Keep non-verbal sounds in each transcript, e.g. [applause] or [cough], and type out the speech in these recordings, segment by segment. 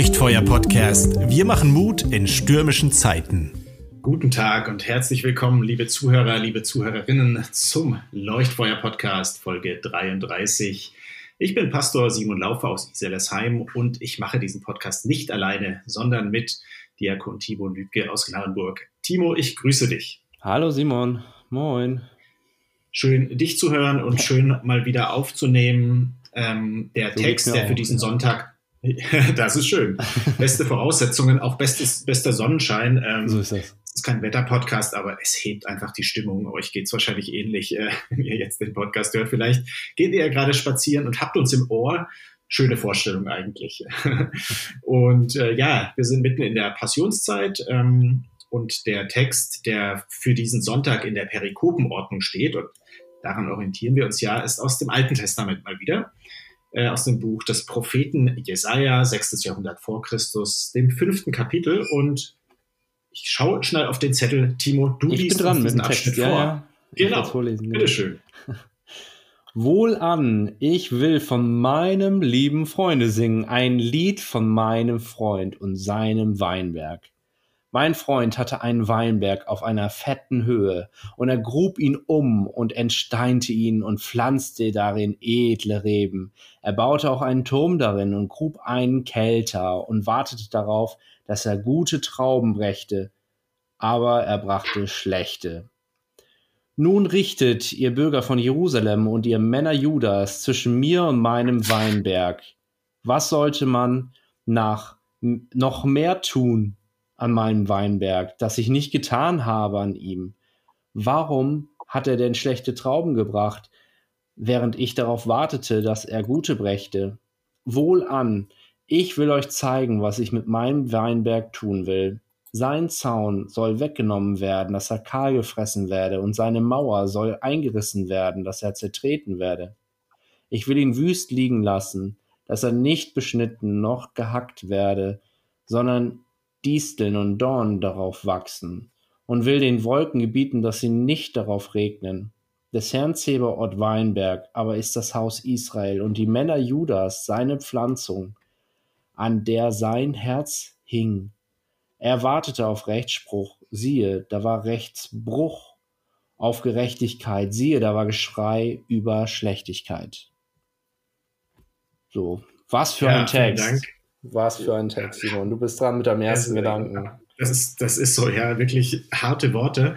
Leuchtfeuer-Podcast. Wir machen Mut in stürmischen Zeiten. Guten Tag und herzlich willkommen, liebe Zuhörer, liebe Zuhörerinnen, zum Leuchtfeuer-Podcast, Folge 33. Ich bin Pastor Simon Laufer aus Iselesheim und ich mache diesen Podcast nicht alleine, sondern mit Diakon Timo Lübke aus Knarrenburg. Timo, ich grüße dich. Hallo Simon, moin. Schön, dich zu hören und schön mal wieder aufzunehmen. Ähm, der so Text, der für diesen Sonntag [laughs] das ist schön. Beste Voraussetzungen, auch bestes, bester Sonnenschein. Ähm, so ist das. Es ist kein Wetterpodcast, aber es hebt einfach die Stimmung. Euch geht es wahrscheinlich ähnlich, äh, [laughs] wenn ihr jetzt den Podcast hört. Vielleicht geht ihr ja gerade spazieren und habt uns im Ohr. Schöne Vorstellung eigentlich. [laughs] und äh, ja, wir sind mitten in der Passionszeit. Ähm, und der Text, der für diesen Sonntag in der Perikopenordnung steht, und daran orientieren wir uns ja, ist aus dem Alten Testament mal wieder äh, aus dem Buch des Propheten Jesaja, 6. Jahrhundert vor Christus, dem fünften Kapitel. Und ich schaue schnell auf den Zettel. Timo, du ich liest bin dran mit dem Abschnitt Text. vor. Ja, ja. Genau, vorlesen, bitteschön. [laughs] Wohlan, ich will von meinem lieben Freunde singen, ein Lied von meinem Freund und seinem Weinberg. Mein Freund hatte einen Weinberg auf einer fetten Höhe, und er grub ihn um und entsteinte ihn und pflanzte darin edle Reben. Er baute auch einen Turm darin und grub einen Kelter und wartete darauf, dass er gute Trauben brächte, aber er brachte schlechte. Nun richtet, ihr Bürger von Jerusalem und ihr Männer Judas, zwischen mir und meinem Weinberg. Was sollte man nach noch mehr tun, an meinem Weinberg, das ich nicht getan habe an ihm? Warum hat er denn schlechte Trauben gebracht, während ich darauf wartete, dass er gute brächte? Wohlan, ich will euch zeigen, was ich mit meinem Weinberg tun will. Sein Zaun soll weggenommen werden, dass er kahl gefressen werde, und seine Mauer soll eingerissen werden, dass er zertreten werde. Ich will ihn wüst liegen lassen, dass er nicht beschnitten noch gehackt werde, sondern Disteln und Dornen darauf wachsen, und will den Wolken gebieten, dass sie nicht darauf regnen. Des Herrn Zeberort Weinberg aber ist das Haus Israel und die Männer Judas seine Pflanzung, an der sein Herz hing. Er wartete auf Rechtsspruch, siehe, da war Rechtsbruch, auf Gerechtigkeit, siehe, da war Geschrei über Schlechtigkeit. So, was für ja, ein Text. Dank. Was für ein Text, Simon. Du bist dran mit deinem ersten also, Gedanken. Das ist, das ist so, ja, wirklich harte Worte.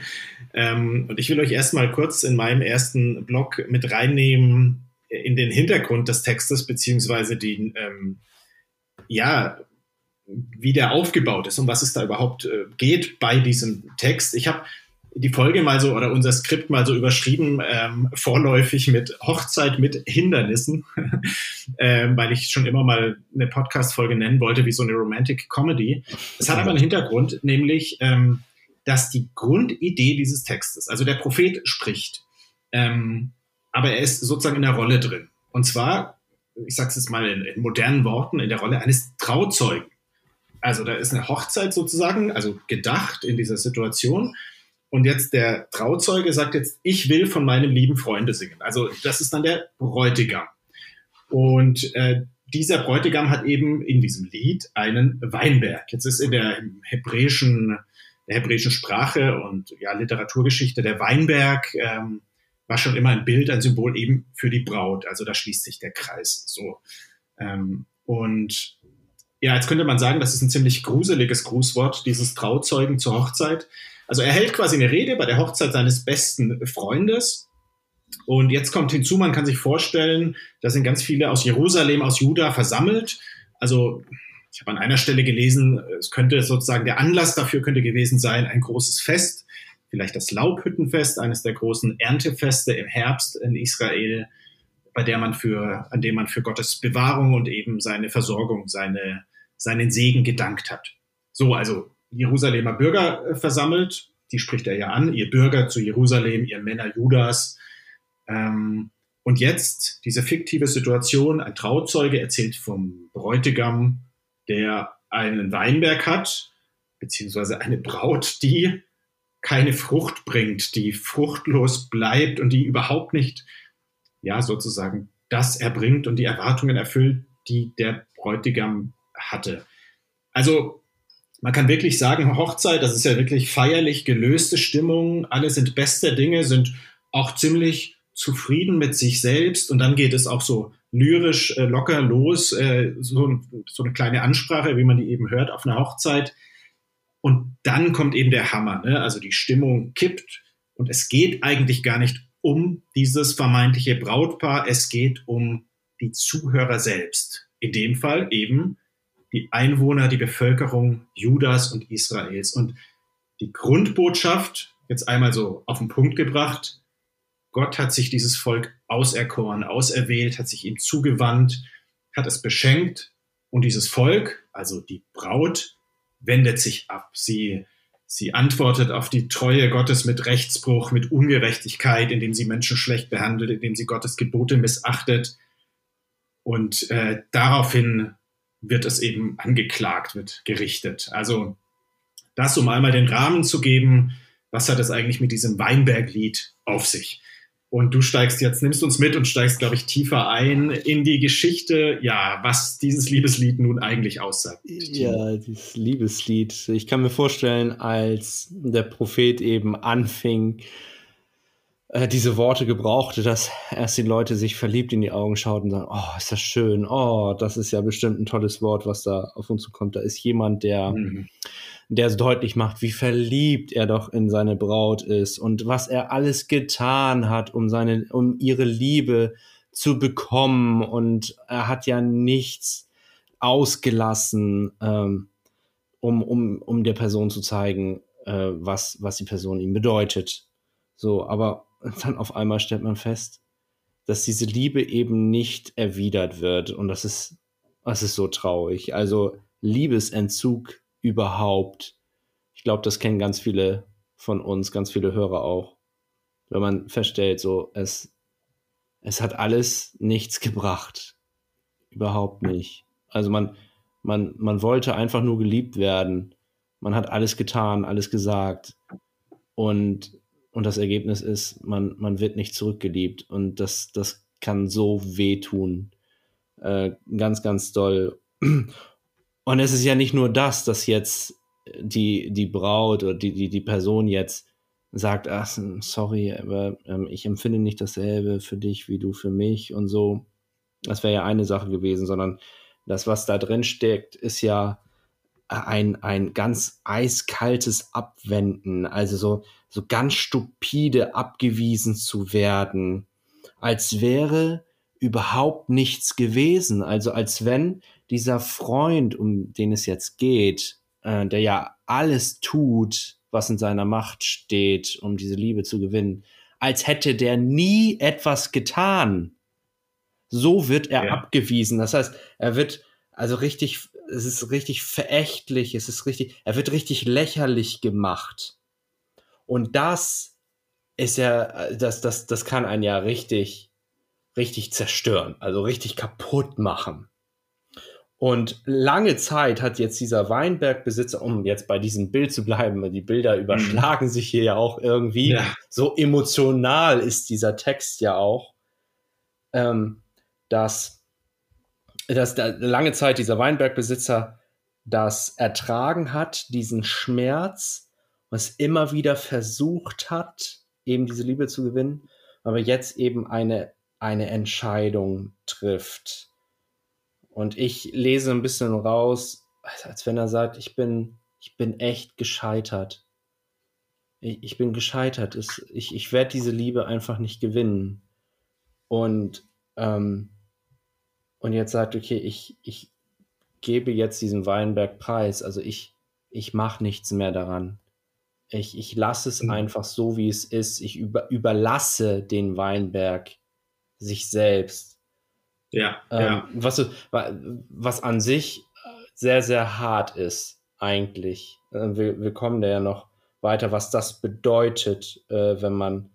Ähm, und ich will euch erstmal kurz in meinem ersten Blog mit reinnehmen in den Hintergrund des Textes, beziehungsweise den, ähm, ja, wie der aufgebaut ist und was es da überhaupt äh, geht bei diesem Text. Ich habe die Folge mal so oder unser Skript mal so überschrieben, ähm, vorläufig mit Hochzeit mit Hindernissen, [laughs] ähm, weil ich schon immer mal eine Podcast-Folge nennen wollte, wie so eine Romantic Comedy. Es hat aber einen Hintergrund, nämlich, ähm, dass die Grundidee dieses Textes, also der Prophet spricht, ähm, aber er ist sozusagen in der Rolle drin. Und zwar, ich sage es jetzt mal in, in modernen Worten, in der Rolle eines Trauzeugen. Also da ist eine Hochzeit sozusagen, also gedacht in dieser Situation. Und jetzt der Trauzeuge sagt jetzt, ich will von meinem lieben Freunde singen. Also das ist dann der Bräutigam. Und äh, dieser Bräutigam hat eben in diesem Lied einen Weinberg. Jetzt ist in der hebräischen, der hebräischen Sprache und ja, Literaturgeschichte der Weinberg ähm, war schon immer ein Bild, ein Symbol eben für die Braut. Also da schließt sich der Kreis so. Ähm, und ja, jetzt könnte man sagen, das ist ein ziemlich gruseliges Grußwort, dieses Trauzeugen zur Hochzeit. Also er hält quasi eine Rede bei der Hochzeit seines besten Freundes. Und jetzt kommt hinzu, man kann sich vorstellen, da sind ganz viele aus Jerusalem, aus Juda versammelt. Also ich habe an einer Stelle gelesen, es könnte sozusagen der Anlass dafür könnte gewesen sein, ein großes Fest, vielleicht das Laubhüttenfest, eines der großen Erntefeste im Herbst in Israel, bei der man für, an dem man für Gottes Bewahrung und eben seine Versorgung, seine, seinen Segen gedankt hat. So, also Jerusalemer Bürger äh, versammelt. Die spricht er ja an, ihr Bürger zu Jerusalem, ihr Männer Judas. Ähm, und jetzt diese fiktive Situation, ein Trauzeuge erzählt vom Bräutigam, der einen Weinberg hat, beziehungsweise eine Braut, die keine Frucht bringt, die fruchtlos bleibt und die überhaupt nicht, ja, sozusagen das erbringt und die Erwartungen erfüllt, die der Bräutigam hatte. Also man kann wirklich sagen, Hochzeit, das ist ja wirklich feierlich gelöste Stimmung. Alle sind bester Dinge, sind auch ziemlich zufrieden mit sich selbst. Und dann geht es auch so lyrisch äh, locker los, äh, so, so, eine kleine Ansprache, wie man die eben hört auf einer Hochzeit. Und dann kommt eben der Hammer. Ne? Also die Stimmung kippt und es geht eigentlich gar nicht um dieses vermeintliche Brautpaar, es geht um die Zuhörer selbst. In dem Fall eben die Einwohner, die Bevölkerung Judas und Israels. Und die Grundbotschaft, jetzt einmal so auf den Punkt gebracht, Gott hat sich dieses Volk auserkoren, auserwählt, hat sich ihm zugewandt, hat es beschenkt und dieses Volk, also die Braut, wendet sich ab. Sie, sie antwortet auf die Treue Gottes mit Rechtsbruch, mit Ungerechtigkeit, indem sie Menschen schlecht behandelt, indem sie Gottes Gebote missachtet. Und äh, daraufhin wird es eben angeklagt, wird gerichtet. Also das, um einmal den Rahmen zu geben, was hat es eigentlich mit diesem Weinberglied auf sich? Und du steigst jetzt, nimmst uns mit und steigst, glaube ich, tiefer ein in die Geschichte, ja, was dieses Liebeslied nun eigentlich aussagt. Ja, dieses Liebeslied. Ich kann mir vorstellen, als der Prophet eben anfing, äh, diese Worte gebrauchte, dass erst die Leute sich verliebt in die Augen schauten und sagen, oh, ist das schön, oh, das ist ja bestimmt ein tolles Wort, was da auf uns zukommt. Da ist jemand, der, mhm. der so deutlich macht, wie verliebt er doch in seine Braut ist und was er alles getan hat, um seine, um ihre Liebe zu bekommen. Und er hat ja nichts ausgelassen, ähm, um, um, um der Person zu zeigen, äh, was, was die Person ihm bedeutet. So, aber und dann auf einmal stellt man fest, dass diese Liebe eben nicht erwidert wird. Und das ist, das ist so traurig. Also Liebesentzug überhaupt. Ich glaube, das kennen ganz viele von uns, ganz viele Hörer auch. Wenn man feststellt, so, es, es hat alles nichts gebracht. Überhaupt nicht. Also man, man, man wollte einfach nur geliebt werden. Man hat alles getan, alles gesagt. Und und das Ergebnis ist, man, man wird nicht zurückgeliebt. Und das, das kann so wehtun. Äh, ganz, ganz doll. Und es ist ja nicht nur das, dass jetzt die, die Braut oder die, die, die Person jetzt sagt, ach, sorry, aber ähm, ich empfinde nicht dasselbe für dich wie du für mich und so. Das wäre ja eine Sache gewesen, sondern das, was da drin steckt, ist ja ein, ein ganz eiskaltes Abwenden, also so, so ganz stupide abgewiesen zu werden, als wäre überhaupt nichts gewesen, also als wenn dieser Freund, um den es jetzt geht, äh, der ja alles tut, was in seiner Macht steht, um diese Liebe zu gewinnen, als hätte der nie etwas getan. So wird er ja. abgewiesen. Das heißt, er wird also richtig es ist richtig verächtlich, es ist richtig, er wird richtig lächerlich gemacht. Und das ist ja, das, das, das kann einen ja richtig, richtig zerstören, also richtig kaputt machen. Und lange Zeit hat jetzt dieser Weinbergbesitzer, um jetzt bei diesem Bild zu bleiben, die Bilder mhm. überschlagen sich hier ja auch irgendwie, ja. so emotional ist dieser Text ja auch, ähm, dass dass da lange Zeit dieser Weinbergbesitzer das ertragen hat, diesen Schmerz, was immer wieder versucht hat, eben diese Liebe zu gewinnen, aber jetzt eben eine, eine Entscheidung trifft. Und ich lese ein bisschen raus, als wenn er sagt, ich bin, ich bin echt gescheitert. Ich, ich bin gescheitert. Ich, ich werde diese Liebe einfach nicht gewinnen. Und ähm, und jetzt sagt, okay, ich, ich gebe jetzt diesen Weinberg preis, also ich, ich mache nichts mehr daran. Ich, ich lasse es mhm. einfach so, wie es ist. Ich über, überlasse den Weinberg sich selbst. Ja, ähm, ja. Was, was an sich sehr, sehr hart ist, eigentlich. Äh, wir, wir kommen da ja noch weiter, was das bedeutet, äh, wenn man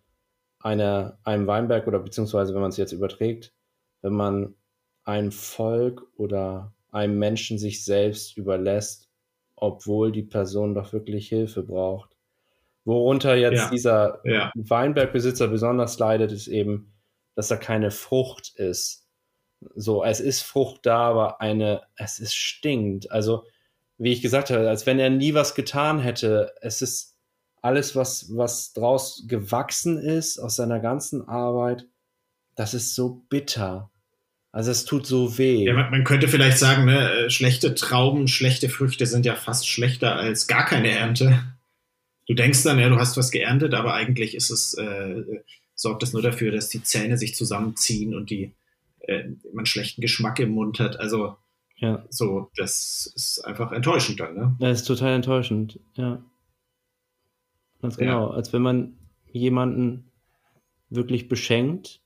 eine, einem Weinberg oder beziehungsweise wenn man es jetzt überträgt, wenn man ein Volk oder einem Menschen sich selbst überlässt, obwohl die Person doch wirklich Hilfe braucht. Worunter jetzt ja. dieser ja. Weinbergbesitzer besonders leidet, ist eben, dass da keine Frucht ist. So, es ist Frucht da, aber eine, es ist stinkt. Also wie ich gesagt habe, als wenn er nie was getan hätte. Es ist alles, was, was draus gewachsen ist aus seiner ganzen Arbeit, das ist so bitter. Also es tut so weh. Ja, man, man könnte vielleicht sagen, ne, äh, schlechte Trauben, schlechte Früchte sind ja fast schlechter als gar keine Ernte. Du denkst dann, ja, du hast was geerntet, aber eigentlich ist es, äh, sorgt das nur dafür, dass die Zähne sich zusammenziehen und die äh, man schlechten Geschmack im Mund hat. Also ja. so, das ist einfach enttäuschend dann, ne? Das ist total enttäuschend, ja. Ganz genau. Ja. Als wenn man jemanden wirklich beschenkt,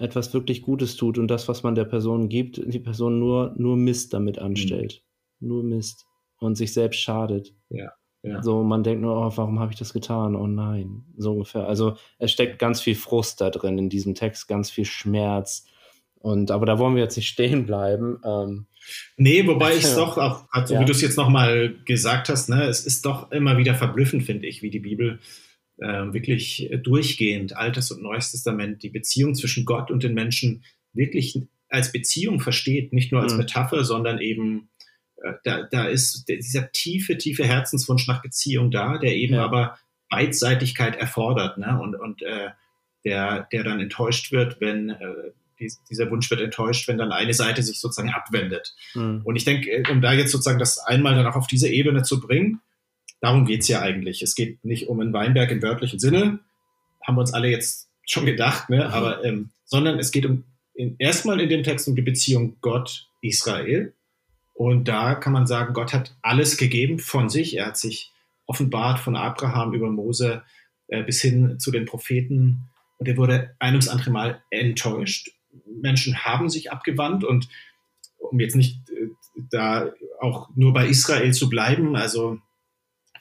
etwas wirklich Gutes tut und das, was man der Person gibt, die Person nur, nur Mist damit anstellt. Mhm. Nur Mist. Und sich selbst schadet. Ja. Ja. So, man denkt nur, oh, warum habe ich das getan? Oh nein, so ungefähr. Also es steckt ganz viel Frust da drin in diesem Text, ganz viel Schmerz. Und aber da wollen wir jetzt nicht stehen bleiben. Ähm, nee, wobei ich es [laughs] doch auch, also ja. wie du es jetzt nochmal gesagt hast, ne, es ist doch immer wieder verblüffend, finde ich, wie die Bibel äh, wirklich durchgehend, Altes und Neues Testament, die Beziehung zwischen Gott und den Menschen wirklich als Beziehung versteht, nicht nur als mhm. Metapher, sondern eben äh, da, da ist dieser tiefe, tiefe Herzenswunsch nach Beziehung da, der eben ja. aber Beidseitigkeit erfordert, ne? Und, und äh, der, der dann enttäuscht wird, wenn äh, dieser Wunsch wird enttäuscht, wenn dann eine Seite sich sozusagen abwendet. Mhm. Und ich denke, äh, um da jetzt sozusagen das einmal dann auch auf diese Ebene zu bringen, darum geht's ja eigentlich. Es geht nicht um einen Weinberg im wörtlichen Sinne, haben wir uns alle jetzt schon gedacht, ne? Mhm. aber ähm, sondern es geht um in, erstmal in dem Text um die Beziehung Gott-Israel. Und da kann man sagen, Gott hat alles gegeben von sich. Er hat sich offenbart von Abraham über Mose äh, bis hin zu den Propheten. Und er wurde ein ums andere Mal enttäuscht Menschen haben sich abgewandt und um jetzt nicht äh, da auch nur bei Israel zu bleiben, also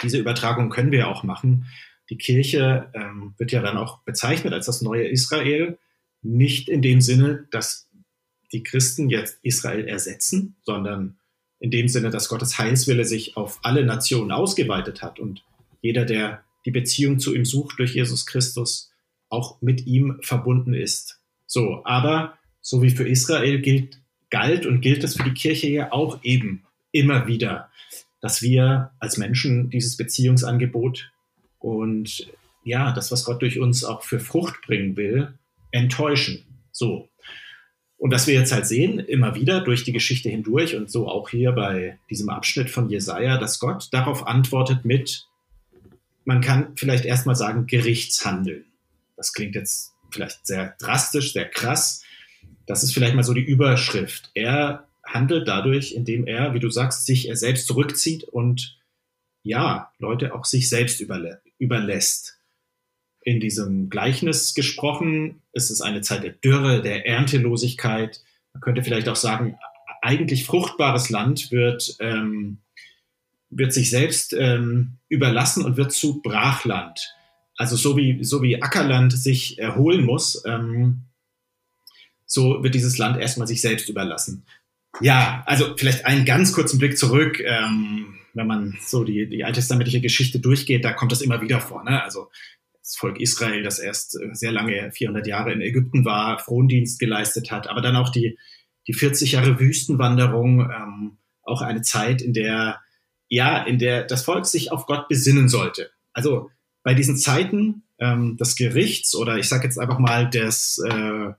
diese Übertragung können wir auch machen. Die Kirche ähm, wird ja dann auch bezeichnet als das neue Israel, nicht in dem Sinne, dass die Christen jetzt Israel ersetzen, sondern in dem Sinne, dass Gottes Heilswille sich auf alle Nationen ausgeweitet hat und jeder, der die Beziehung zu ihm sucht durch Jesus Christus, auch mit ihm verbunden ist. So, aber so wie für Israel gilt, galt und gilt es für die Kirche ja auch eben immer wieder, dass wir als Menschen dieses Beziehungsangebot und ja, das, was Gott durch uns auch für Frucht bringen will, enttäuschen. So. Und dass wir jetzt halt sehen, immer wieder durch die Geschichte hindurch und so auch hier bei diesem Abschnitt von Jesaja, dass Gott darauf antwortet mit, man kann vielleicht erstmal sagen, Gerichtshandeln. Das klingt jetzt vielleicht sehr drastisch, sehr krass. Das ist vielleicht mal so die Überschrift. Er handelt dadurch, indem er, wie du sagst, sich er selbst zurückzieht und ja, Leute auch sich selbst überlä überlässt. In diesem Gleichnis gesprochen ist es eine Zeit der Dürre, der Erntelosigkeit. Man könnte vielleicht auch sagen, eigentlich fruchtbares Land wird, ähm, wird sich selbst ähm, überlassen und wird zu Brachland. Also so wie, so wie Ackerland sich erholen muss, ähm, so wird dieses Land erstmal sich selbst überlassen. Ja, also vielleicht einen ganz kurzen Blick zurück. Ähm, wenn man so die, die alttestamentliche Geschichte durchgeht, da kommt das immer wieder vor. Ne? Also das Volk Israel, das erst äh, sehr lange, 400 Jahre in Ägypten war, Frondienst geleistet hat, aber dann auch die, die 40 Jahre Wüstenwanderung, ähm, auch eine Zeit, in der, ja, in der das Volk sich auf Gott besinnen sollte. Also bei diesen Zeiten ähm, des Gerichts oder ich sage jetzt einfach mal des äh,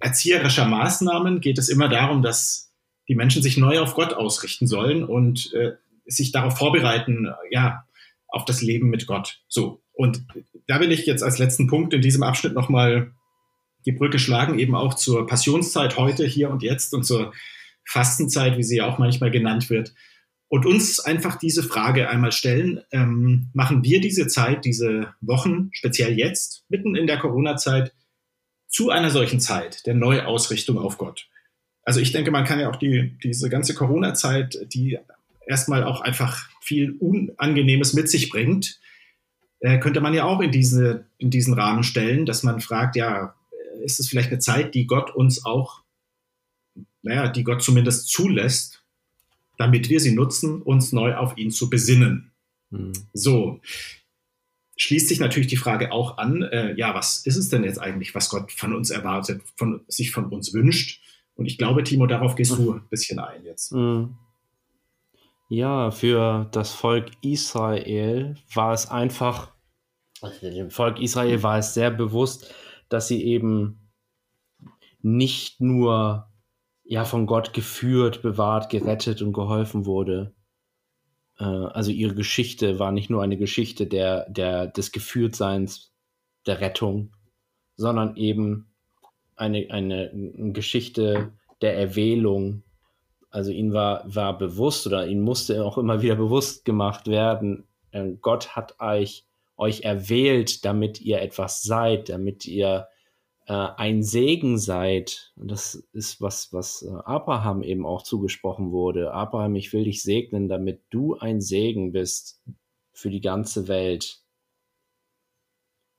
erzieherischer Maßnahmen geht es immer darum, dass die Menschen sich neu auf Gott ausrichten sollen und äh, sich darauf vorbereiten, ja, auf das Leben mit Gott. So. Und da will ich jetzt als letzten Punkt in diesem Abschnitt nochmal die Brücke schlagen, eben auch zur Passionszeit heute, hier und jetzt und zur Fastenzeit, wie sie ja auch manchmal genannt wird und uns einfach diese Frage einmal stellen, ähm, machen wir diese Zeit, diese Wochen, speziell jetzt, mitten in der Corona-Zeit, zu einer solchen Zeit der Neuausrichtung auf Gott? Also ich denke, man kann ja auch die, diese ganze Corona-Zeit, die erstmal auch einfach viel Unangenehmes mit sich bringt, äh, könnte man ja auch in, diese, in diesen Rahmen stellen, dass man fragt, ja, ist es vielleicht eine Zeit, die Gott uns auch, naja, die Gott zumindest zulässt, damit wir sie nutzen, uns neu auf ihn zu besinnen. Mhm. So, schließt sich natürlich die Frage auch an, äh, ja, was ist es denn jetzt eigentlich, was Gott von uns erwartet, von, sich von uns wünscht? Und ich glaube, Timo, darauf gehst du ein bisschen ein jetzt. Mhm. Ja, für das Volk Israel war es einfach, also dem Volk Israel war es sehr bewusst, dass sie eben nicht nur ja von Gott geführt, bewahrt, gerettet und geholfen wurde. Äh, also ihre Geschichte war nicht nur eine Geschichte der, der, des Geführtseins, der Rettung, sondern eben eine, eine Geschichte der Erwählung, also ihnen war, war bewusst oder ihnen musste auch immer wieder bewusst gemacht werden, äh, Gott hat euch, euch erwählt, damit ihr etwas seid, damit ihr äh, ein Segen seid. Und das ist was, was äh, Abraham eben auch zugesprochen wurde. Abraham, ich will dich segnen, damit du ein Segen bist für die ganze Welt.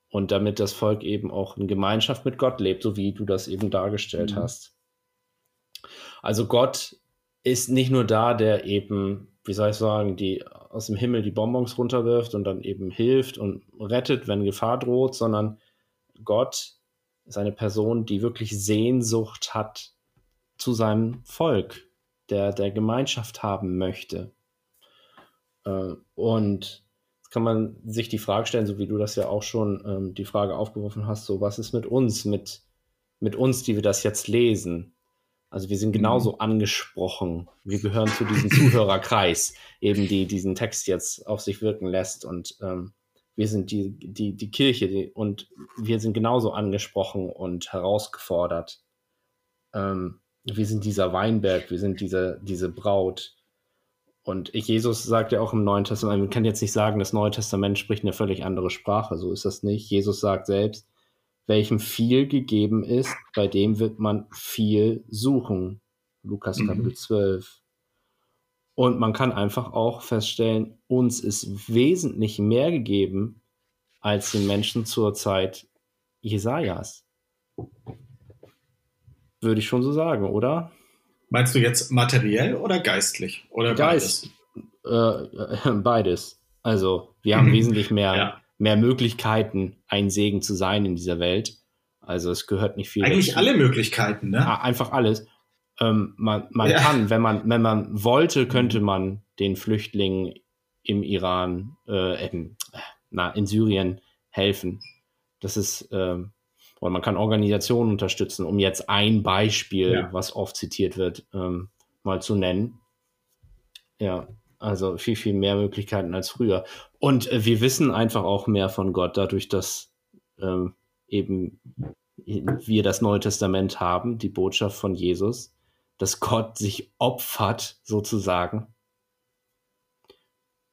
Und damit das Volk eben auch in Gemeinschaft mit Gott lebt, so wie du das eben dargestellt mhm. hast. Also Gott ist nicht nur da, der eben, wie soll ich sagen, die aus dem Himmel die Bonbons runterwirft und dann eben hilft und rettet, wenn Gefahr droht, sondern Gott ist eine Person, die wirklich Sehnsucht hat zu seinem Volk, der der Gemeinschaft haben möchte. Äh, und jetzt kann man sich die Frage stellen, so wie du das ja auch schon ähm, die Frage aufgeworfen hast, so was ist mit uns, mit, mit uns, die wir das jetzt lesen? Also wir sind mhm. genauso angesprochen. Wir gehören zu diesem Zuhörerkreis, [laughs] eben die diesen Text jetzt auf sich wirken lässt. Und ähm, wir sind die, die, die Kirche und wir sind genauso angesprochen und herausgefordert. Ähm, wir sind dieser Weinberg, wir sind diese, diese Braut. Und Jesus sagt ja auch im Neuen Testament, man kann jetzt nicht sagen, das Neue Testament spricht eine völlig andere Sprache, so ist das nicht. Jesus sagt selbst, welchem viel gegeben ist, bei dem wird man viel suchen. Lukas mhm. Kapitel 12. Und man kann einfach auch feststellen, uns ist wesentlich mehr gegeben als den Menschen zur Zeit Jesajas. Würde ich schon so sagen, oder? Meinst du jetzt materiell oder geistlich? Oder Geist, beides? Äh, beides. Also, wir haben wesentlich mehr ja mehr Möglichkeiten, ein Segen zu sein in dieser Welt. Also es gehört nicht viel. Eigentlich dazu. alle Möglichkeiten, ne? Einfach alles. Ähm, man man ja. kann, wenn man, wenn man wollte, könnte man den Flüchtlingen im Iran, äh, in, na, in Syrien helfen. Das ist, ähm, oder man kann Organisationen unterstützen, um jetzt ein Beispiel, ja. was oft zitiert wird, ähm, mal zu nennen. Ja, also viel, viel mehr Möglichkeiten als früher. Und äh, wir wissen einfach auch mehr von Gott, dadurch, dass ähm, eben wir das Neue Testament haben, die Botschaft von Jesus, dass Gott sich opfert, sozusagen.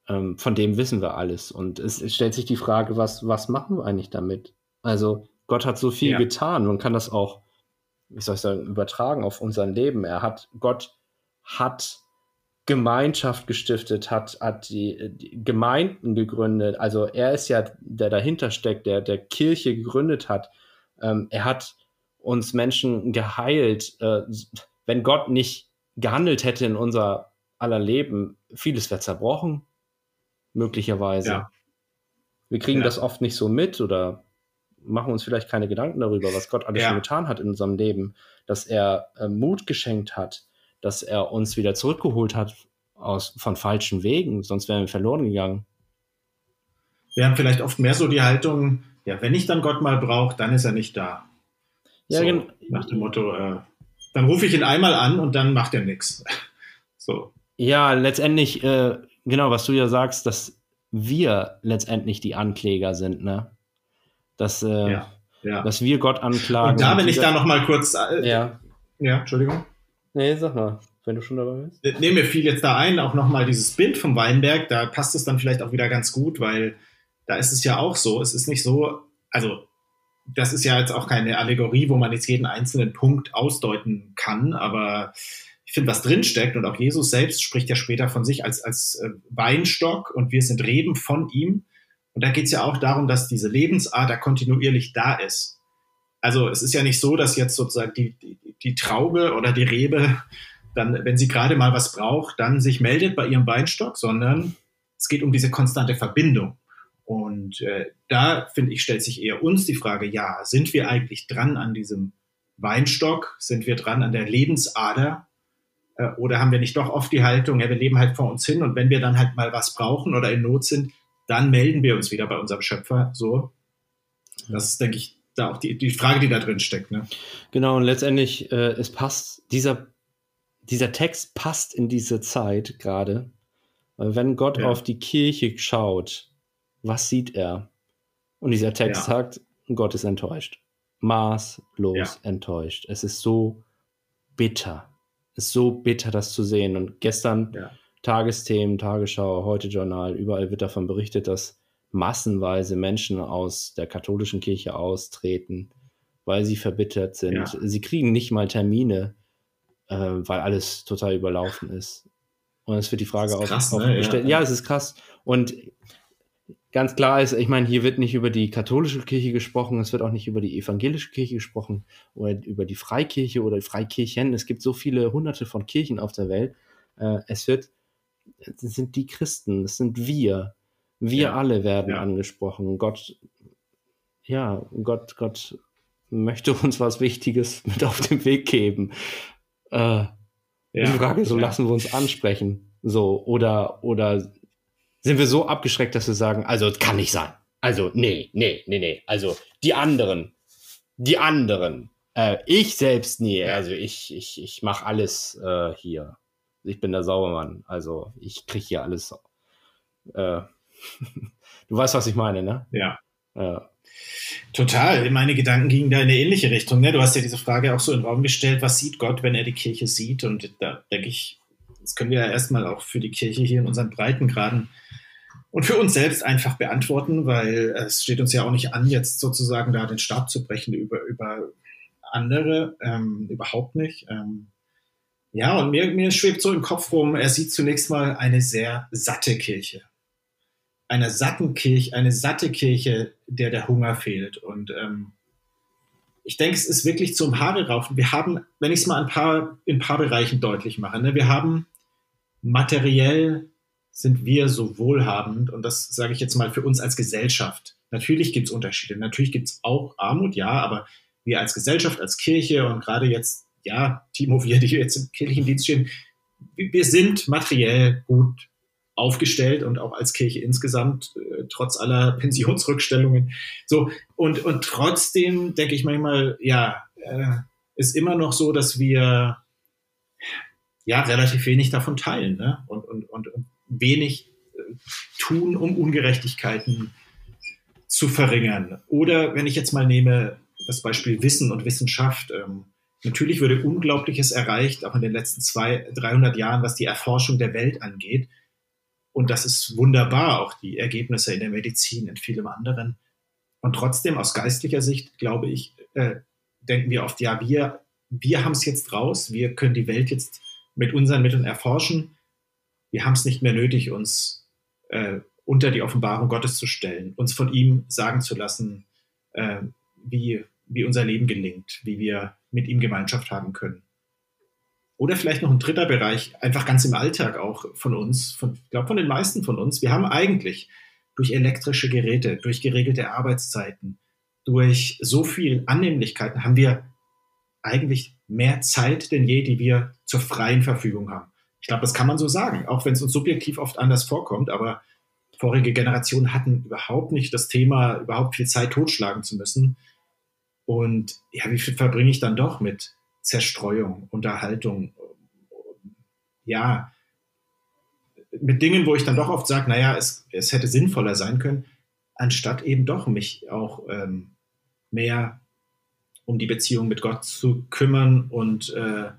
Ähm, von dem wissen wir alles. Und es, es, stellt sich die Frage, was, was machen wir eigentlich damit? Also Gott hat so viel ja. getan. Man kann das auch, wie soll ich sagen, übertragen auf unser Leben. Er hat, Gott hat Gemeinschaft gestiftet hat, hat die, die, Gemeinden gegründet. Also er ist ja, der dahinter steckt, der der Kirche gegründet hat. Ähm, er hat uns Menschen geheilt. Äh, wenn Gott nicht gehandelt hätte in unser aller Leben, vieles wäre zerbrochen, möglicherweise. Ja. Wir kriegen ja. das oft nicht so mit oder machen uns vielleicht keine Gedanken darüber, was Gott alles ja. schon getan hat in unserem Leben, dass er äh, Mut geschenkt hat, dass er uns wieder zurückgeholt hat aus, von falschen Wegen, sonst wären wir verloren gegangen. Wir haben vielleicht oft mehr so die Haltung, ja, wenn ich dann Gott mal brauche, dann ist er nicht da. Ja, so, nach dem Motto, äh, dann rufe ich ihn einmal an und dann macht er nichts. [laughs] So. Ja, letztendlich, äh, genau, was du ja sagst, dass wir letztendlich die Ankläger sind, ne? Dass, äh, ja, ja. dass wir Gott anklagen. Und da, wenn ich da noch mal kurz. Äh, ja. Ja, Entschuldigung. Nee, sag mal, wenn du schon dabei bist. Äh, nee, mir fiel jetzt da ein, auch nochmal dieses Bild vom Weinberg, da passt es dann vielleicht auch wieder ganz gut, weil da ist es ja auch so, es ist nicht so, also das ist ja jetzt auch keine Allegorie, wo man jetzt jeden einzelnen Punkt ausdeuten kann, aber ich finde, was drinsteckt und auch Jesus selbst spricht ja später von sich als, als äh, Weinstock und wir sind Reben von ihm. Und da geht es ja auch darum, dass diese Lebensader kontinuierlich da ist. Also es ist ja nicht so, dass jetzt sozusagen die, die, die Traube oder die Rebe dann, wenn sie gerade mal was braucht, dann sich meldet bei ihrem Weinstock, sondern es geht um diese konstante Verbindung. Und äh, da, finde ich, stellt sich eher uns die Frage, ja, sind wir eigentlich dran an diesem Weinstock? Sind wir dran an der Lebensader? Äh, oder haben wir nicht doch oft die Haltung, ja, wir leben halt vor uns hin und wenn wir dann halt mal was brauchen oder in Not sind, dann melden wir uns wieder bei unserem Schöpfer. So. Das ist, denke ich, da auch die, die Frage, die da drin steckt. Ne? Genau, und letztendlich, äh, es passt, dieser, dieser Text passt in diese Zeit gerade. Wenn Gott ja. auf die Kirche schaut, was sieht er? Und dieser Text ja. sagt, Gott ist enttäuscht. Maßlos ja. enttäuscht. Es ist so bitter. Es ist so bitter, das zu sehen. Und gestern ja. Tagesthemen, Tagesschau, heute Journal, überall wird davon berichtet, dass massenweise Menschen aus der katholischen Kirche austreten, weil sie verbittert sind. Ja. Sie kriegen nicht mal Termine, äh, weil alles total überlaufen ist. Und es wird die Frage auch, ne? gestellt. Ja. ja, es ist krass. Und ganz klar ist, ich meine, hier wird nicht über die katholische Kirche gesprochen, es wird auch nicht über die evangelische Kirche gesprochen oder über die Freikirche oder die Freikirchen. Es gibt so viele hunderte von Kirchen auf der Welt. Äh, es wird, es sind die Christen, es sind wir. Wir ja. alle werden ja. angesprochen. Gott, ja, Gott, Gott möchte uns was Wichtiges [laughs] mit auf den Weg geben. Äh, ja. Die Frage, so lassen wir uns ansprechen. So, oder, oder sind wir so abgeschreckt, dass wir sagen, also kann nicht sein. Also, nee, nee, nee, nee. Also die anderen, die anderen. Äh, ich selbst nie. Also ich, ich, ich mache alles äh, hier. Ich bin der Saubermann. Also ich kriege hier alles. Äh, [laughs] du weißt, was ich meine, ne? Ja. ja. Total. Meine Gedanken gingen da in eine ähnliche Richtung. Ne? Du hast ja diese Frage auch so in den Raum gestellt, was sieht Gott, wenn er die Kirche sieht? Und da denke ich, das können wir ja erstmal auch für die Kirche hier in unseren Breitengraden und für uns selbst einfach beantworten, weil es steht uns ja auch nicht an, jetzt sozusagen da den Stab zu brechen über, über andere, ähm, überhaupt nicht. Ähm, ja, und mir, mir schwebt so im Kopf rum, er sieht zunächst mal eine sehr satte Kirche. Eine satten Kirche, eine satte Kirche, der der Hunger fehlt. Und ähm, ich denke, es ist wirklich zum Haare raufen. Wir haben, wenn ich es mal ein paar, in ein paar Bereichen deutlich mache, ne, wir haben materiell sind wir so wohlhabend und das sage ich jetzt mal für uns als Gesellschaft. Natürlich gibt es Unterschiede, natürlich gibt es auch Armut, ja, aber wir als Gesellschaft, als Kirche und gerade jetzt, ja, Timo, [laughs] wir, die jetzt im kirchlichen Dienst stehen, wir sind materiell gut aufgestellt und auch als Kirche insgesamt, äh, trotz aller Pensionsrückstellungen. So, und, und trotzdem denke ich manchmal, ja, äh, ist immer noch so, dass wir ja relativ wenig davon teilen ne? und, und, und, wenig äh, tun, um Ungerechtigkeiten zu verringern. Oder wenn ich jetzt mal nehme das Beispiel Wissen und Wissenschaft. Ähm, natürlich würde Unglaubliches erreicht, auch in den letzten zwei, 300 Jahren, was die Erforschung der Welt angeht. Und das ist wunderbar, auch die Ergebnisse in der Medizin, in vielem anderen. Und trotzdem, aus geistlicher Sicht, glaube ich, äh, denken wir oft, ja, wir, wir haben es jetzt raus, wir können die Welt jetzt mit unseren Mitteln erforschen wir haben es nicht mehr nötig, uns äh, unter die Offenbarung Gottes zu stellen, uns von ihm sagen zu lassen, äh, wie, wie unser Leben gelingt, wie wir mit ihm Gemeinschaft haben können. Oder vielleicht noch ein dritter Bereich, einfach ganz im Alltag auch von uns, von, ich glaube von den meisten von uns. Wir haben eigentlich durch elektrische Geräte, durch geregelte Arbeitszeiten, durch so viel Annehmlichkeiten haben wir eigentlich mehr Zeit denn je, die wir zur freien Verfügung haben. Ich glaube, das kann man so sagen, auch wenn es uns subjektiv oft anders vorkommt, aber vorige Generationen hatten überhaupt nicht das Thema, überhaupt viel Zeit totschlagen zu müssen. Und ja, wie viel verbringe ich dann doch mit Zerstreuung, Unterhaltung, ja, mit Dingen, wo ich dann doch oft sage, naja, es, es hätte sinnvoller sein können, anstatt eben doch mich auch ähm, mehr um die Beziehung mit Gott zu kümmern und äh,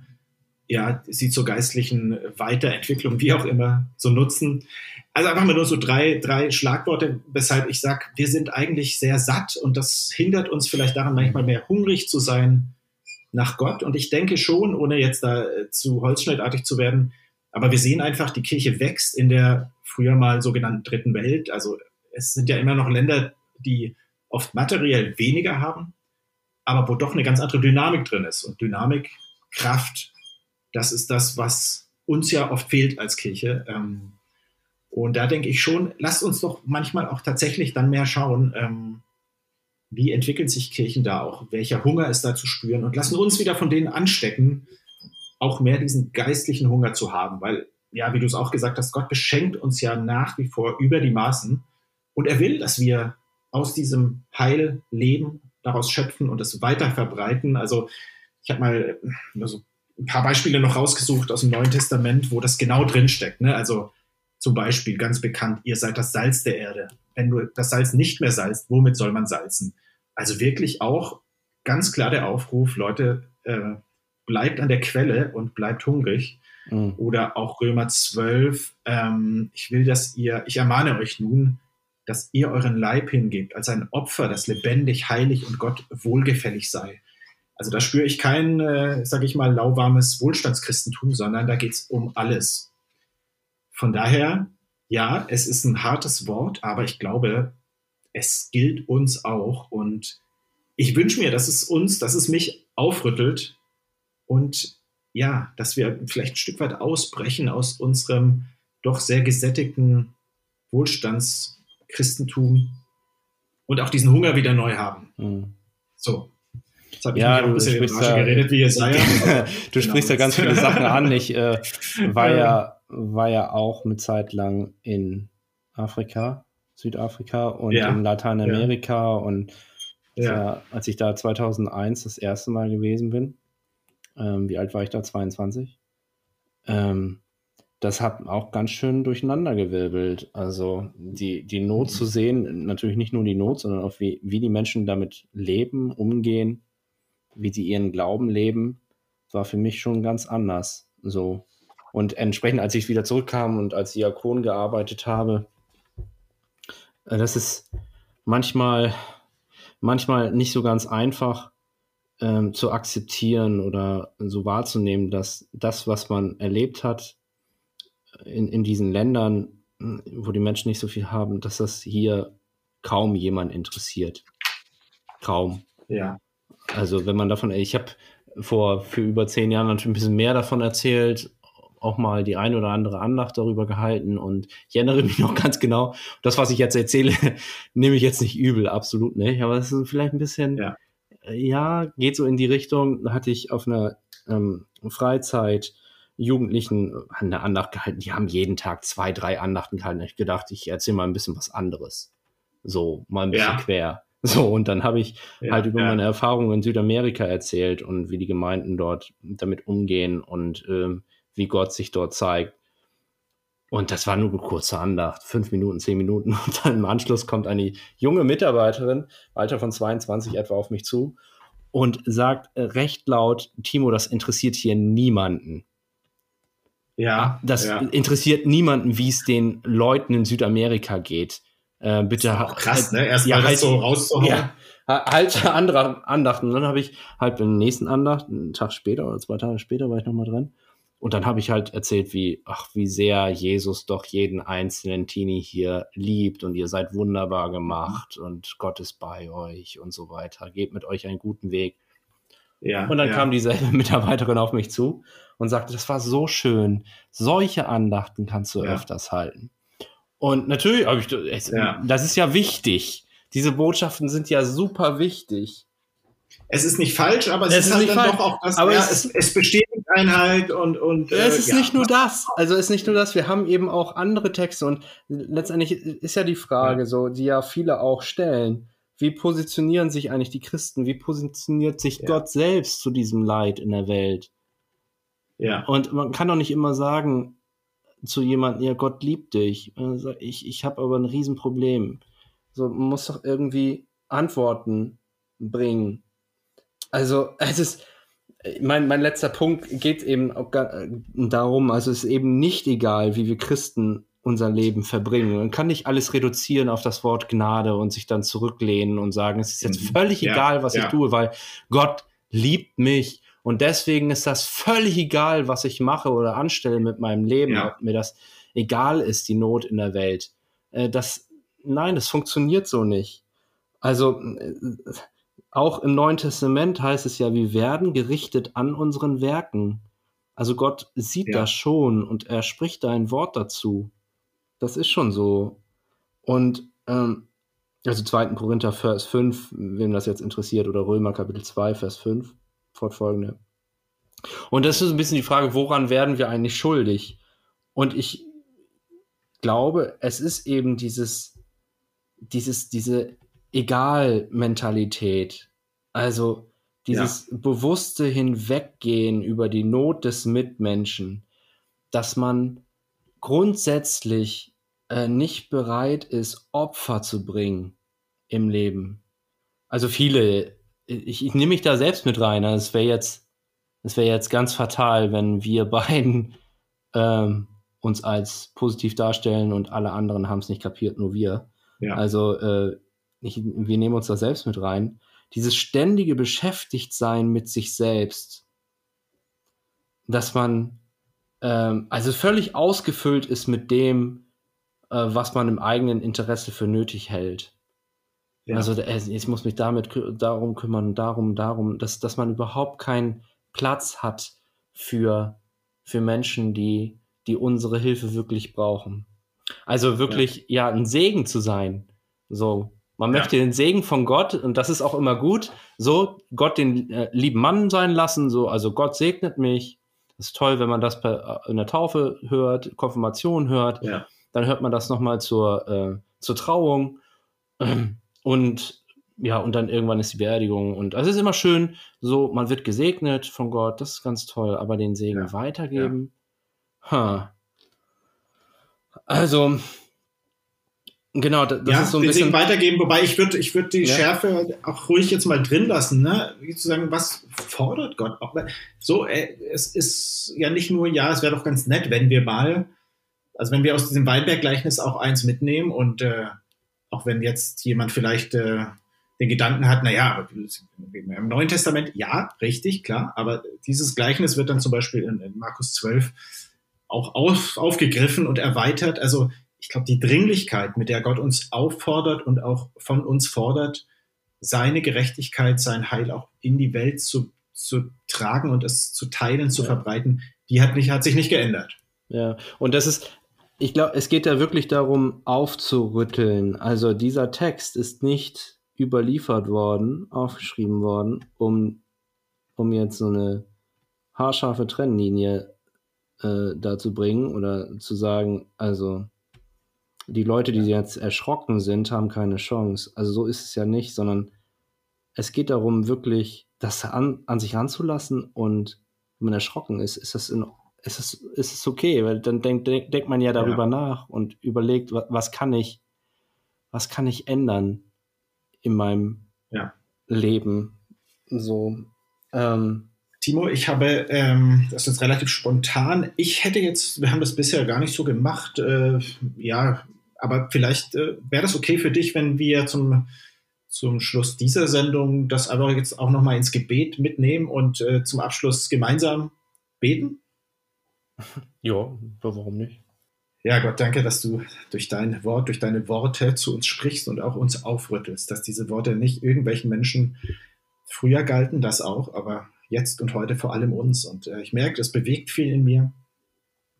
ja, sie zur geistlichen Weiterentwicklung, wie auch immer, zu nutzen. Also einfach mal nur so drei, drei Schlagworte, weshalb ich sage, wir sind eigentlich sehr satt und das hindert uns vielleicht daran, manchmal mehr hungrig zu sein nach Gott. Und ich denke schon, ohne jetzt da äh, zu holzschnittartig zu werden, aber wir sehen einfach, die Kirche wächst in der früher mal sogenannten dritten Welt. Also es sind ja immer noch Länder, die oft materiell weniger haben, aber wo doch eine ganz andere Dynamik drin ist. Und Dynamik, Kraft, das ist das, was uns ja oft fehlt als Kirche. Ähm, und da denke ich schon, lasst uns doch manchmal auch tatsächlich dann mehr schauen, ähm, wie entwickeln sich Kirchen da auch, welcher Hunger ist da zu spüren und lassen uns wieder von denen anstecken, auch mehr diesen geistlichen Hunger zu haben, weil, ja, wie du es auch gesagt hast, Gott beschenkt uns ja nach wie vor über die Maßen und er will, dass wir aus diesem Heil leben, daraus schöpfen und es weiter verbreiten. Also ich habe mal also ein paar Beispiele noch rausgesucht aus dem Neuen Testament, wo das genau drinsteckt. Ne? Also zum Beispiel ganz bekannt, ihr seid das Salz der Erde. Wenn du das Salz nicht mehr salzt, womit soll man salzen? Also wirklich auch ganz klar der Aufruf, Leute, äh, bleibt an der Quelle und bleibt hungrig. Mhm. Oder auch Römer 12, ähm, ich will, dass ihr, ich ermahne euch nun, dass ihr euren Leib hingebt als ein Opfer, das lebendig, heilig und Gott wohlgefällig sei. Also da spüre ich kein, äh, sage ich mal, lauwarmes Wohlstandschristentum, sondern da geht es um alles. Von daher, ja, es ist ein hartes Wort, aber ich glaube, es gilt uns auch. Und ich wünsche mir, dass es uns, dass es mich aufrüttelt und ja, dass wir vielleicht ein Stück weit ausbrechen aus unserem doch sehr gesättigten Wohlstandschristentum und auch diesen Hunger wieder neu haben. Mhm. So. Jetzt habe ich ja, ein bisschen in da, geredet, wie Jesaja. [laughs] du genau. sprichst da ganz viele Sachen an. Ich äh, [laughs] war, ja, war ja auch eine Zeit lang in Afrika, Südafrika und ja. in Lateinamerika ja. und ja. als ich da 2001 das erste Mal gewesen bin, ähm, wie alt war ich da? 22. Ähm, das hat auch ganz schön durcheinandergewirbelt. Also die, die Not mhm. zu sehen, natürlich nicht nur die Not, sondern auch wie, wie die Menschen damit leben, umgehen, wie sie ihren Glauben leben, war für mich schon ganz anders. So. Und entsprechend, als ich wieder zurückkam und als Diakon gearbeitet habe, äh, das ist manchmal, manchmal nicht so ganz einfach ähm, zu akzeptieren oder so wahrzunehmen, dass das, was man erlebt hat in, in diesen Ländern, wo die Menschen nicht so viel haben, dass das hier kaum jemand interessiert. Kaum. Ja. Also wenn man davon, ich habe vor für über zehn Jahren natürlich ein bisschen mehr davon erzählt, auch mal die ein oder andere Andacht darüber gehalten und ich erinnere [laughs] mich noch ganz genau, das, was ich jetzt erzähle, [laughs] nehme ich jetzt nicht übel, absolut nicht, aber es ist vielleicht ein bisschen, ja, ja geht so in die Richtung, da hatte ich auf einer ähm, Freizeit Jugendlichen eine Andacht gehalten, die haben jeden Tag zwei, drei Andachten gehalten. Ich gedacht, ich erzähle mal ein bisschen was anderes. So, mal ein bisschen ja. quer. [laughs] So, und dann habe ich ja, halt über ja. meine Erfahrungen in Südamerika erzählt und wie die Gemeinden dort damit umgehen und ähm, wie Gott sich dort zeigt. Und das war nur eine kurze Andacht, fünf Minuten, zehn Minuten. [laughs] Und dann im Anschluss kommt eine junge Mitarbeiterin, Alter von 22 etwa, auf mich zu und sagt äh, recht laut, Timo, das interessiert hier niemanden. Ja. Das ja. interessiert niemanden, wie es den Leuten in Südamerika geht. Äh, bitte krass, ne? Erstmal ja, halt, so rauszuhauen. Ja, halt andere Andachten. Und dann habe ich halt beim nächsten Andacht, einen Tag später oder zwei Tage später war ich nochmal dran. Und dann habe ich halt erzählt, wie, ach, wie sehr Jesus doch jeden einzelnen Teenie hier liebt und ihr seid wunderbar gemacht mhm. und Gott ist bei euch und so weiter. Gebt mit euch einen guten Weg. Ja, und dann ja. kam dieselbe [laughs] Mitarbeiterin auf mich zu und sagte, das war so schön. Solche Andachten kannst du ja. öfters halten. Und natürlich habe ich, es, ja. das ist ja wichtig. Diese Botschaften sind ja super wichtig. Es ist nicht falsch, aber es, es ist, ist halt dann falsch. doch auch das, aber ja, es, es, es besteht Einheit und, und äh, es ist ja. nicht nur das. Also es ist nicht nur das. Wir haben eben auch andere Texte und letztendlich ist ja die Frage, so, die ja viele auch stellen. Wie positionieren sich eigentlich die Christen? Wie positioniert sich. Gott selbst zu diesem Leid in der Welt? Ja. Und man kann doch nicht immer sagen, zu jemandem, ja, Gott liebt dich. Also ich ich habe aber ein Riesenproblem. So, man muss doch irgendwie Antworten bringen. Also, [laughs] es ist, mein, mein letzter Punkt geht eben auch darum, also es ist eben nicht egal, wie wir Christen unser Leben verbringen. Man kann nicht alles reduzieren auf das Wort Gnade und sich dann zurücklehnen und sagen, es ist jetzt mhm. völlig ja, egal, was ja. ich tue, weil Gott liebt mich und deswegen ist das völlig egal, was ich mache oder anstelle mit meinem Leben, ja. ob mir das egal ist, die Not in der Welt. Äh, das, nein, das funktioniert so nicht. Also, äh, auch im Neuen Testament heißt es ja, wir werden gerichtet an unseren Werken. Also Gott sieht ja. das schon und er spricht da ein Wort dazu. Das ist schon so. Und ähm, also 2. Korinther Vers 5, wem das jetzt interessiert, oder Römer Kapitel 2, Vers 5 fortfolgende. Und das ist ein bisschen die Frage, woran werden wir eigentlich schuldig? Und ich glaube, es ist eben dieses, dieses, diese Egal-Mentalität. Also dieses ja. bewusste Hinweggehen über die Not des Mitmenschen, dass man grundsätzlich äh, nicht bereit ist, Opfer zu bringen im Leben. Also viele, ich, ich nehme mich da selbst mit rein. Also es wäre jetzt, es wäre jetzt ganz fatal, wenn wir beiden ähm, uns als positiv darstellen und alle anderen haben es nicht kapiert, nur wir. Ja. Also äh, ich, wir nehmen uns da selbst mit rein. Dieses ständige Beschäftigtsein mit sich selbst, dass man ähm, also völlig ausgefüllt ist mit dem, äh, was man im eigenen Interesse für nötig hält. Ja. Also ich muss mich damit darum kümmern, darum, darum, dass, dass man überhaupt keinen Platz hat für, für Menschen, die, die unsere Hilfe wirklich brauchen. Also wirklich, ja, ja ein Segen zu sein. So, man möchte ja. den Segen von Gott, und das ist auch immer gut, so Gott den äh, lieben Mann sein lassen, so, also Gott segnet mich. Das ist toll, wenn man das per, äh, in der Taufe hört, Konfirmation hört. Ja. Dann hört man das nochmal zur, äh, zur Trauung. Und ja, und dann irgendwann ist die Beerdigung. Und also es ist immer schön, so, man wird gesegnet von Gott, das ist ganz toll, aber den Segen ja. weitergeben. Ja. Huh. Also, Genau, das ja, ist so ein bisschen. Segen weitergeben, wobei ich würde ich würd die ja. Schärfe auch ruhig jetzt mal drin lassen, ne? Wie zu sagen, was fordert Gott? So, äh, es ist ja nicht nur, ja, es wäre doch ganz nett, wenn wir mal, also wenn wir aus diesem Weinberg-Gleichnis auch eins mitnehmen und äh, auch wenn jetzt jemand vielleicht äh, den Gedanken hat, naja, im Neuen Testament, ja, richtig, klar, aber dieses Gleichnis wird dann zum Beispiel in, in Markus 12 auch auf, aufgegriffen und erweitert. Also ich glaube, die Dringlichkeit, mit der Gott uns auffordert und auch von uns fordert, seine Gerechtigkeit, sein Heil auch in die Welt zu, zu tragen und es zu teilen, zu ja. verbreiten, die hat, nicht, hat sich nicht geändert. Ja, und das ist, ich glaube, es geht da wirklich darum, aufzurütteln. Also dieser Text ist nicht überliefert worden, aufgeschrieben worden, um, um jetzt so eine haarscharfe Trennlinie äh, da zu bringen oder zu sagen, also die Leute, die jetzt erschrocken sind, haben keine Chance. Also so ist es ja nicht, sondern es geht darum, wirklich das an, an sich ranzulassen und wenn man erschrocken ist, ist das in ist es, ist es okay, weil dann denkt, denk, denkt man ja darüber ja. nach und überlegt, was, was, kann ich, was kann ich ändern in meinem ja. Leben. So. Ähm, Timo, ich habe, ähm, das ist relativ spontan, ich hätte jetzt, wir haben das bisher gar nicht so gemacht, äh, ja, aber vielleicht äh, wäre das okay für dich, wenn wir zum, zum Schluss dieser Sendung das einfach jetzt auch nochmal ins Gebet mitnehmen und äh, zum Abschluss gemeinsam beten? Ja, warum nicht? Ja, Gott, danke, dass du durch dein Wort, durch deine Worte zu uns sprichst und auch uns aufrüttelst, dass diese Worte nicht irgendwelchen Menschen früher galten, das auch, aber jetzt und heute vor allem uns. Und äh, ich merke, das bewegt viel in mir,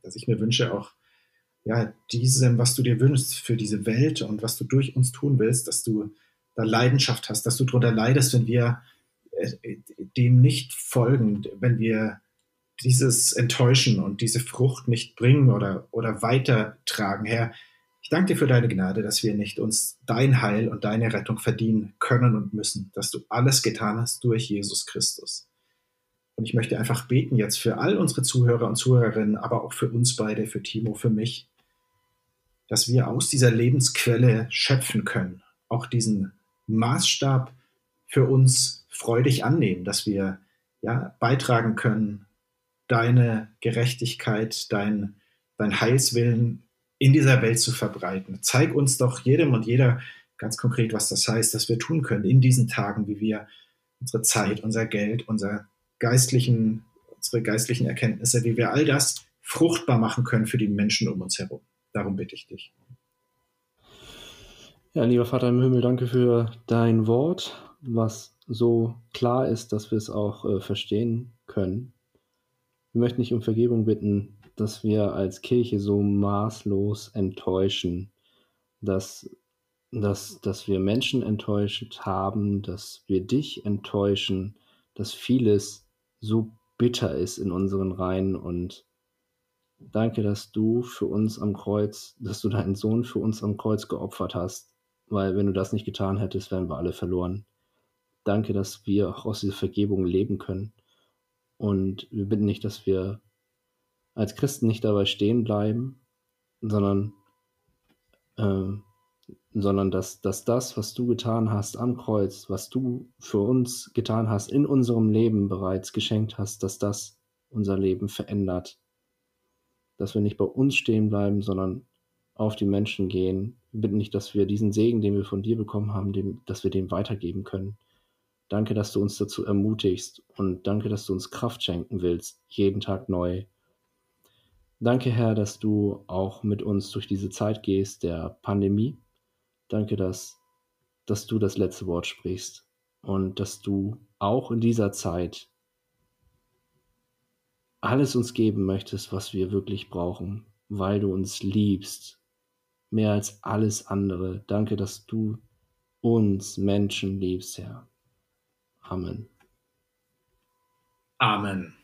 dass ich mir wünsche, auch ja, diesem, was du dir wünschst für diese Welt und was du durch uns tun willst, dass du da Leidenschaft hast, dass du darunter leidest, wenn wir äh, dem nicht folgen, wenn wir dieses Enttäuschen und diese Frucht nicht bringen oder, oder weitertragen. Herr, ich danke dir für deine Gnade, dass wir nicht uns dein Heil und deine Rettung verdienen können und müssen, dass du alles getan hast durch Jesus Christus. Und ich möchte einfach beten jetzt für all unsere Zuhörer und Zuhörerinnen, aber auch für uns beide, für Timo, für mich, dass wir aus dieser Lebensquelle schöpfen können, auch diesen Maßstab für uns freudig annehmen, dass wir ja beitragen können, deine Gerechtigkeit, dein, dein Heilswillen in dieser Welt zu verbreiten. Zeig uns doch jedem und jeder ganz konkret, was das heißt, dass wir tun können in diesen Tagen, wie wir unsere Zeit, unser Geld, unser geistlichen, unsere geistlichen Erkenntnisse, wie wir all das fruchtbar machen können für die Menschen um uns herum. Darum bitte ich dich. Ja, lieber Vater im Himmel, danke für dein Wort, was so klar ist, dass wir es auch äh, verstehen können. Wir möchten dich um Vergebung bitten, dass wir als Kirche so maßlos enttäuschen, dass, dass, dass wir Menschen enttäuscht haben, dass wir dich enttäuschen, dass vieles so bitter ist in unseren Reihen und danke, dass du für uns am Kreuz, dass du deinen Sohn für uns am Kreuz geopfert hast, weil wenn du das nicht getan hättest, wären wir alle verloren. Danke, dass wir auch aus dieser Vergebung leben können. Und wir bitten nicht, dass wir als Christen nicht dabei stehen bleiben, sondern, äh, sondern dass, dass das, was du getan hast am Kreuz, was du für uns getan hast, in unserem Leben bereits geschenkt hast, dass das unser Leben verändert. Dass wir nicht bei uns stehen bleiben, sondern auf die Menschen gehen. Wir bitten nicht, dass wir diesen Segen, den wir von dir bekommen haben, dem, dass wir den weitergeben können. Danke, dass du uns dazu ermutigst und danke, dass du uns Kraft schenken willst, jeden Tag neu. Danke, Herr, dass du auch mit uns durch diese Zeit gehst der Pandemie. Danke, dass, dass du das letzte Wort sprichst und dass du auch in dieser Zeit alles uns geben möchtest, was wir wirklich brauchen, weil du uns liebst, mehr als alles andere. Danke, dass du uns Menschen liebst, Herr. Amen. Amen.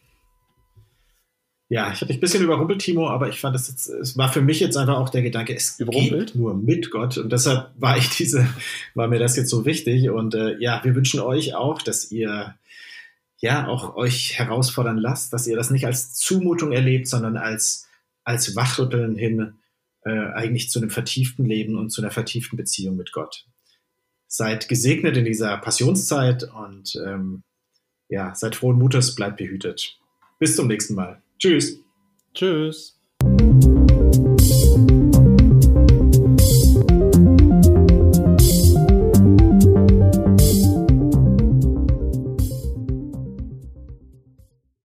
Ja, ich habe dich ein bisschen überrumpelt, Timo, aber ich fand das jetzt, es war für mich jetzt einfach auch der Gedanke, es geht nur mit Gott und deshalb war ich diese, war mir das jetzt so wichtig und äh, ja, wir wünschen euch auch, dass ihr ja auch euch herausfordern lasst, dass ihr das nicht als Zumutung erlebt, sondern als als Wachrütteln hin äh, eigentlich zu einem vertieften Leben und zu einer vertieften Beziehung mit Gott. Seid gesegnet in dieser Passionszeit und ähm, ja, seid frohen Mutes, bleibt behütet. Bis zum nächsten Mal. Tschüss. Tschüss.